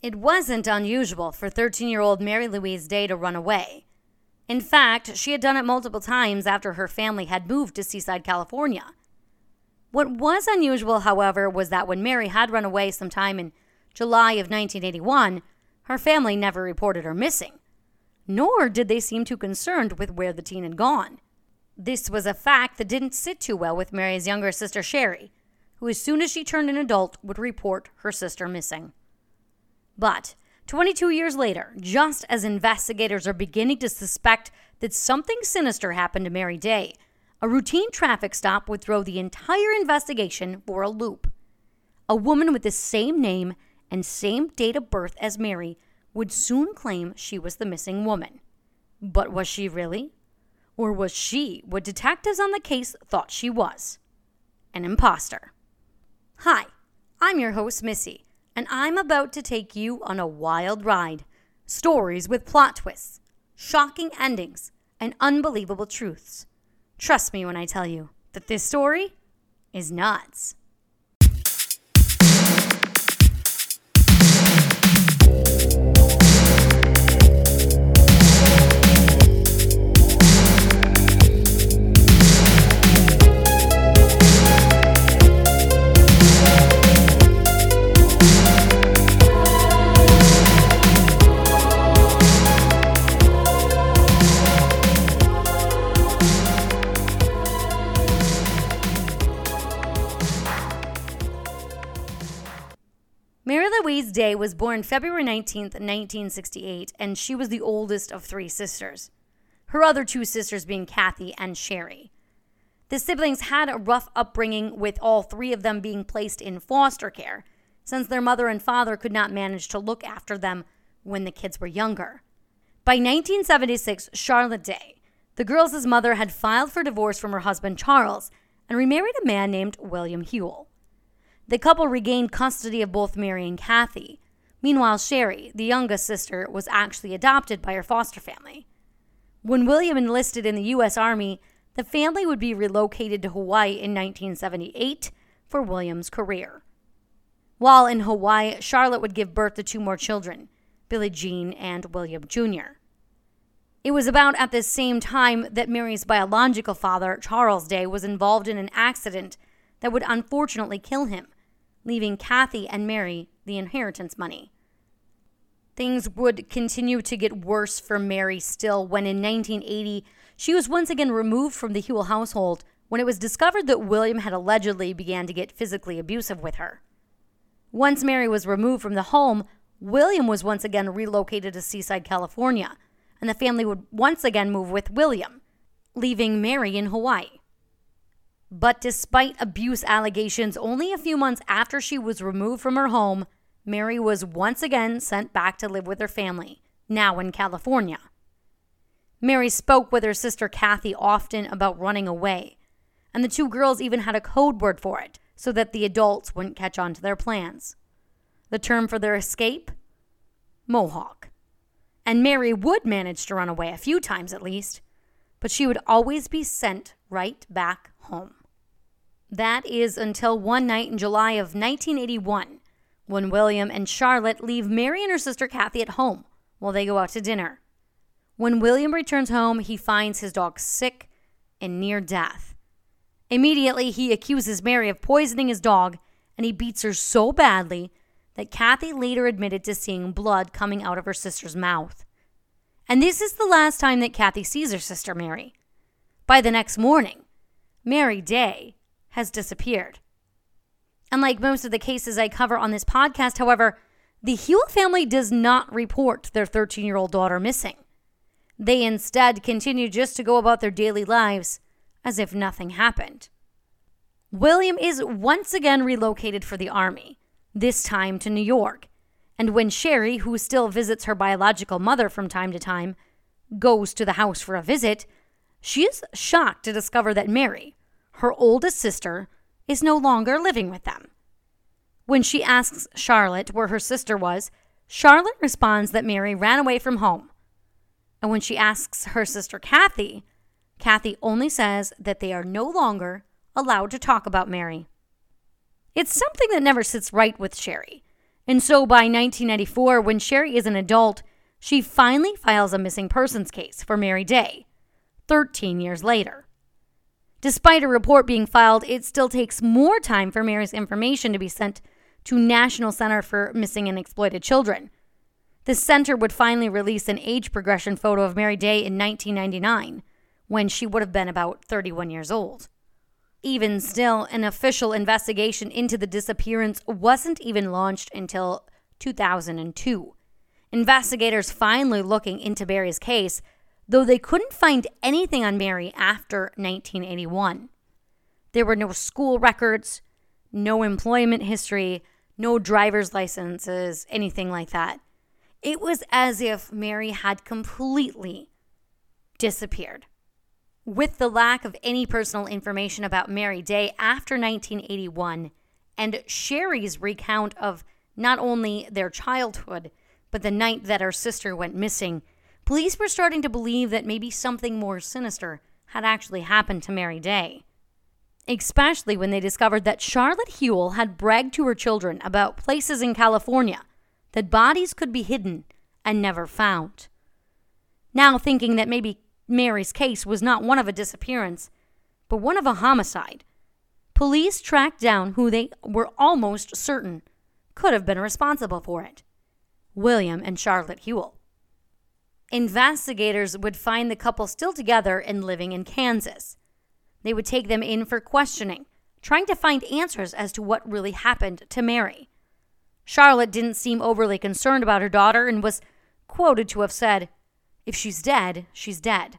It wasn't unusual for 13 year old Mary Louise Day to run away. In fact, she had done it multiple times after her family had moved to Seaside, California. What was unusual, however, was that when Mary had run away sometime in July of 1981, her family never reported her missing, nor did they seem too concerned with where the teen had gone. This was a fact that didn't sit too well with Mary's younger sister, Sherrie, who, as soon as she turned an adult, would report her sister missing. But 22 years later, just as investigators are beginning to suspect that something sinister happened to Mary Day, a routine traffic stop would throw the entire investigation for a loop. A woman with the same name and same date of birth as Mary would soon claim she was the missing woman. But was she really? Or was she what detectives on the case thought she was? An imposter. Hi, I'm your host, Missy, and I'm about to take you on a wild ride. Stories with plot twists, shocking endings, and unbelievable truths. Trust me when I tell you that this story is nuts. Was born February 19th, 1968, and she was the oldest of three sisters. Her other two sisters being Kathy and Sherrie. The siblings had a rough upbringing, with all three of them being placed in foster care, since their mother and father could not manage to look after them when the kids were younger. By 1976, Charlotte Day, the girls' mother, had filed for divorce from her husband Charles and remarried a man named William Hewell. The couple regained custody of both Mary and Kathy. Meanwhile, Sherrie, the youngest sister, was actually adopted by her foster family. When William enlisted in the U.S. Army, the family would be relocated to Hawaii in 1978 for William's career. While in Hawaii, Charlotte would give birth to two more children, Billie Jean and William Jr. It was about at this same time that Mary's biological father, Charles Day, was involved in an accident that would unfortunately kill him leaving Kathy and Mary the inheritance money. Things would continue to get worse for Mary still when in 1980 she was once again removed from the Hewell household when it was discovered that William had allegedly began to get physically abusive with her. Once Mary was removed from the home, William was once again relocated to Seaside, California, and the family would once again move with William, leaving Mary in Hawaii. But despite abuse allegations, only a few months after she was removed from her home, Mary was once again sent back to live with her family, now in California. Mary spoke with her sister Kathy often about running away, and the two girls even had a code word for it so that the adults wouldn't catch on to their plans. The term for their escape? Mohawk. And Mary would manage to run away a few times at least, but she would always be sent right back home. That is until one night in July of 1981 when William and Charlotte leave Mary and her sister Kathy at home while they go out to dinner. When William returns home, he finds his dog sick and near death. Immediately, he accuses Mary of poisoning his dog and he beats her so badly that Kathy later admitted to seeing blood coming out of her sister's mouth. And this is the last time that Kathy sees her sister Mary. By the next morning, Mary Day has disappeared. Unlike most of the cases I cover on this podcast, however, the Hewell family does not report their 13 year old daughter missing. They instead continue just to go about their daily lives as if nothing happened. William is once again relocated for the Army, this time to New York. And when Sherrie, who still visits her biological mother from time to time, goes to the house for a visit, she is shocked to discover that Mary, her oldest sister, is no longer living with them. When she asks Charlotte where her sister was, Charlotte responds that Mary ran away from home. And when she asks her sister Kathy, Kathy only says that they are no longer allowed to talk about Mary. It's something that never sits right with Sherrie, And so by 1994, when Sherrie is an adult, she finally files a missing persons case for Mary Day, 13 years later. Despite a report being filed, it still takes more time for Mary's information to be sent to National Center for Missing and Exploited Children. The center would finally release an age progression photo of Mary Day in 1999, when she would have been about 31 years old. Even still, an official investigation into the disappearance wasn't even launched until 2002. Investigators finally looking into Mary's case, though they couldn't find anything on Mary after 1981. There were no school records, no employment history, no driver's licenses, anything like that. It was as if Mary had completely disappeared. With the lack of any personal information about Mary Day after 1981 and Sherrie's recount of not only their childhood, but the night that her sister went missing, police were starting to believe that maybe something more sinister had actually happened to Mary Day especially when they discovered that Charlotte Hewell had bragged to her children about places in California that bodies could be hidden and never found. Now, thinking that maybe Mary's case was not one of a disappearance, but one of a homicide, police tracked down who they were almost certain could have been responsible for it William and Charlotte Hewell. Investigators would find the couple still together and living in Kansas. They would take them in for questioning, trying to find answers as to what really happened to Mary. Charlotte didn't seem overly concerned about her daughter and was quoted to have said, If she's dead, she's dead.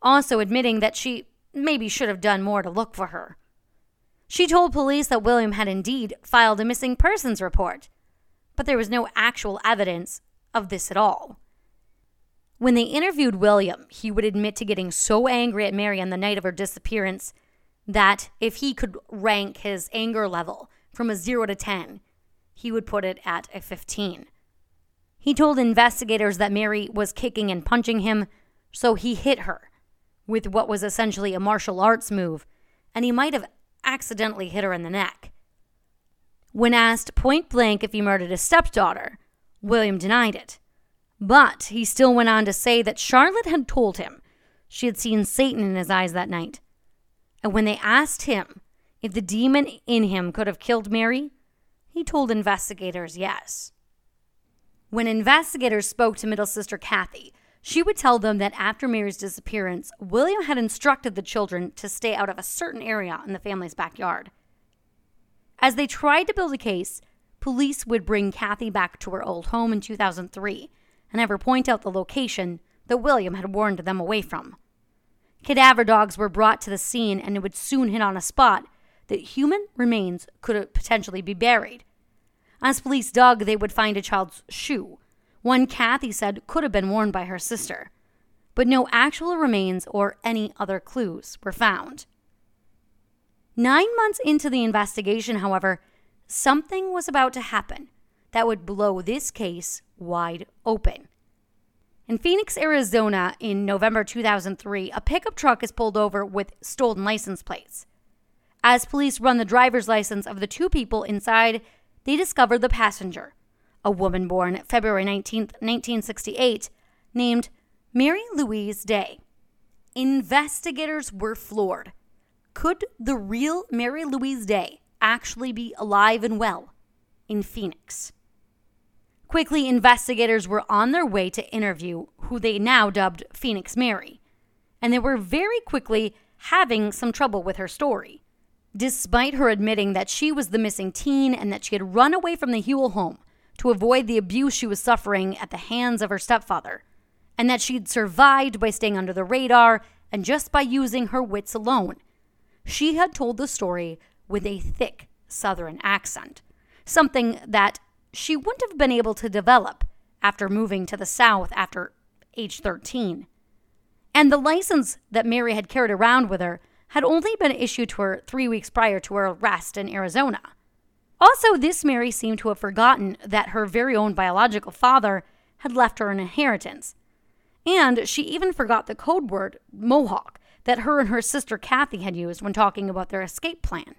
Also admitting that she maybe should have done more to look for her. She told police that William had indeed filed a missing persons report, but there was no actual evidence of this at all. When they interviewed William, he would admit to getting so angry at Mary on the night of her disappearance that if he could rank his anger level from a 0 to 10, he would put it at a 15. He told investigators that Mary was kicking and punching him, so he hit her with what was essentially a martial arts move, and he might have accidentally hit her in the neck. When asked point blank if he murdered his stepdaughter, William denied it. But he still went on to say that Charlotte had told him she had seen Satan in his eyes that night. And when they asked him if the demon in him could have killed Mary, he told investigators yes. When investigators spoke to middle sister Kathy, she would tell them that after Mary's disappearance, William had instructed the children to stay out of a certain area in the family's backyard. As they tried to build a case, police would bring Kathy back to her old home in 2003 and ever point out the location that William had warned them away from. Cadaver dogs were brought to the scene and it would soon hit on a spot that human remains could potentially be buried. As police dug, they would find a child's shoe, one Kathy said could have been worn by her sister, but no actual remains or any other clues were found. Nine months into the investigation, however, something was about to happen that would blow this case wide open. In Phoenix, Arizona, in November 2003, a pickup truck is pulled over with stolen license plates. As police run the driver's license of the two people inside, they discover the passenger, a woman born February 19, 1968, named Mary Louise Day. Investigators were floored. Could the real Mary Louise Day actually be alive and well in Phoenix? Quickly, investigators were on their way to interview who they now dubbed Phoenix Mary, and they were very quickly having some trouble with her story. Despite her admitting that she was the missing teen and that she had run away from the Hewell home to avoid the abuse she was suffering at the hands of her stepfather, and that she'd survived by staying under the radar and just by using her wits alone, she had told the story with a thick Southern accent, something that she wouldn't have been able to develop after moving to the South after age 13. And the license that Mary had carried around with her had only been issued to her three weeks prior to her arrest in Arizona. Also, this Mary seemed to have forgotten that her very own biological father had left her an inheritance. And she even forgot the code word, Mohawk, that her and her sister Kathy had used when talking about their escape plan.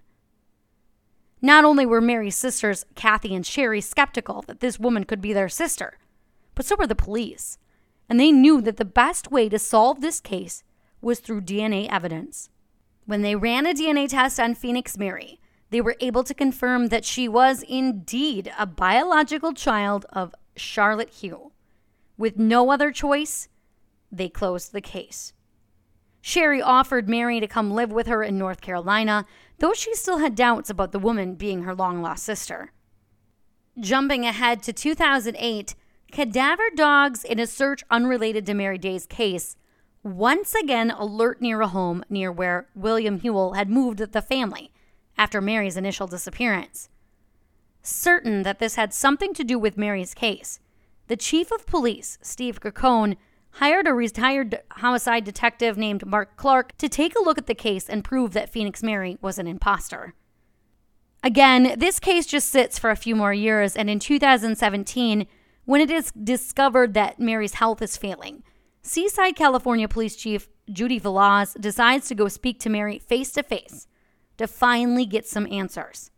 Not only were Mary's sisters, Kathy and Sherrie, skeptical that this woman could be their sister, but so were the police. And they knew that the best way to solve this case was through DNA evidence. When they ran a DNA test on Phoenix Mary, they were able to confirm that she was indeed a biological child of Charlotte Hewell. With no other choice, they closed the case. Sherrie offered Mary to come live with her in North Carolina, though she still had doubts about the woman being her long lost sister. Jumping ahead to 2008, cadaver dogs in a search unrelated to Mary Day's case once again alert near a home near where William Hewell had moved the family after Mary's initial disappearance. Certain that this had something to do with Mary's case, the chief of police, Steve Gacone, hired a retired homicide detective named Mark Clark to take a look at the case and prove that Phoenix Mary was an imposter. Again, this case just sits for a few more years, and in 2017, when it is discovered that Mary's health is failing, Seaside, California Police Chief Judy Velaz decides to go speak to Mary face to face to finally get some answers.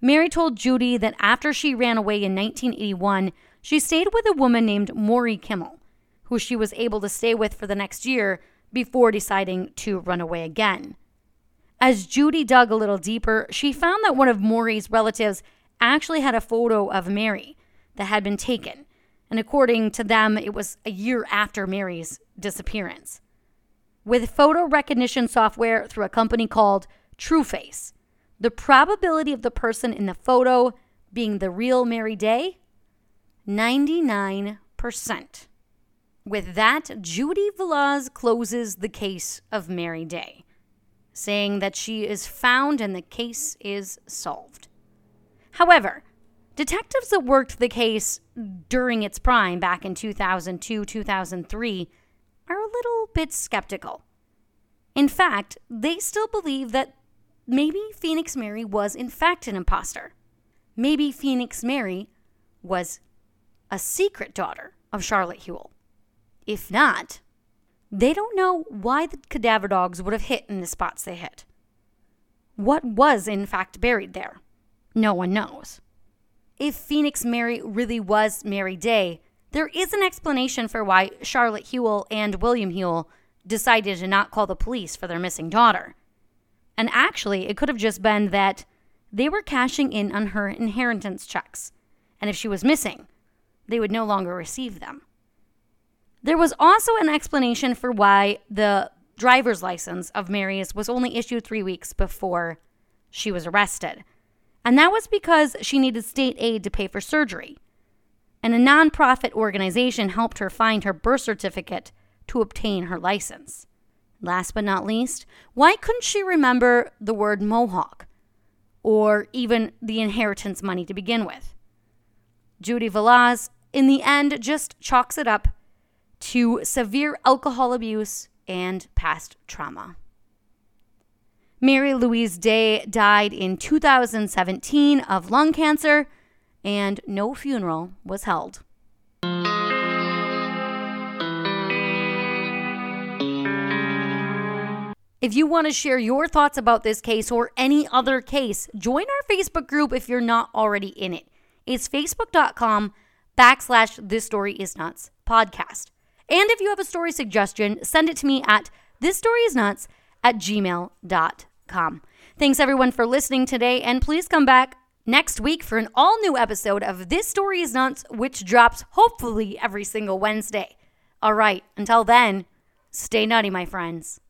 Mary told Judy that after she ran away in 1981, she stayed with a woman named Maury Kimmel, who she was able to stay with for the next year before deciding to run away again. As Judy dug a little deeper, she found that one of Maury's relatives actually had a photo of Mary that had been taken, and according to them, it was a year after Mary's disappearance. With photo recognition software through a company called TrueFace, the probability of the person in the photo being the real Mary Day 99%. With that, Judy Velaz closes the case of Mary Day, saying that she is found and the case is solved. However, detectives that worked the case during its prime back in 2002 2003 are a little bit skeptical. In fact, they still believe that maybe Phoenix Mary was in fact an impostor. Maybe Phoenix Mary was a secret daughter of Charlotte Hewell. If not, they don't know why the cadaver dogs would have hit in the spots they hit. What was in fact buried there? No one knows. If Phoenix Mary really was Mary Day, there is an explanation for why Charlotte Hewell and William Hewell decided to not call the police for their missing daughter. And actually, it could have just been that they were cashing in on her inheritance checks. And if she was missing, they would no longer receive them. There was also an explanation for why the driver's license of Mary's was only issued three weeks before she was arrested. And that was because she needed state aid to pay for surgery. And a nonprofit organization helped her find her birth certificate to obtain her license. Last but not least, why couldn't she remember the word Mohawk or even the inheritance money to begin with? Judy Velaz, in the end, just chalks it up to severe alcohol abuse and past trauma. Mary Louise Day died in 2017 of lung cancer, and no funeral was held. If you want to share your thoughts about this case or any other case, join our Facebook group if you're not already in it. It's facebook.com backslash this story is nuts podcast. And if you have a story suggestion, send it to me at this story is nuts at gmail.com. Thanks everyone for listening today, and please come back next week for an all new episode of This Story is Nuts, which drops hopefully every single Wednesday. All right, until then, stay nutty, my friends.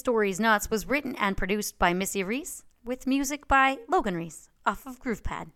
Story's Nuts was written and produced by Missy Reece, with music by Logan Reese off of GroovePad.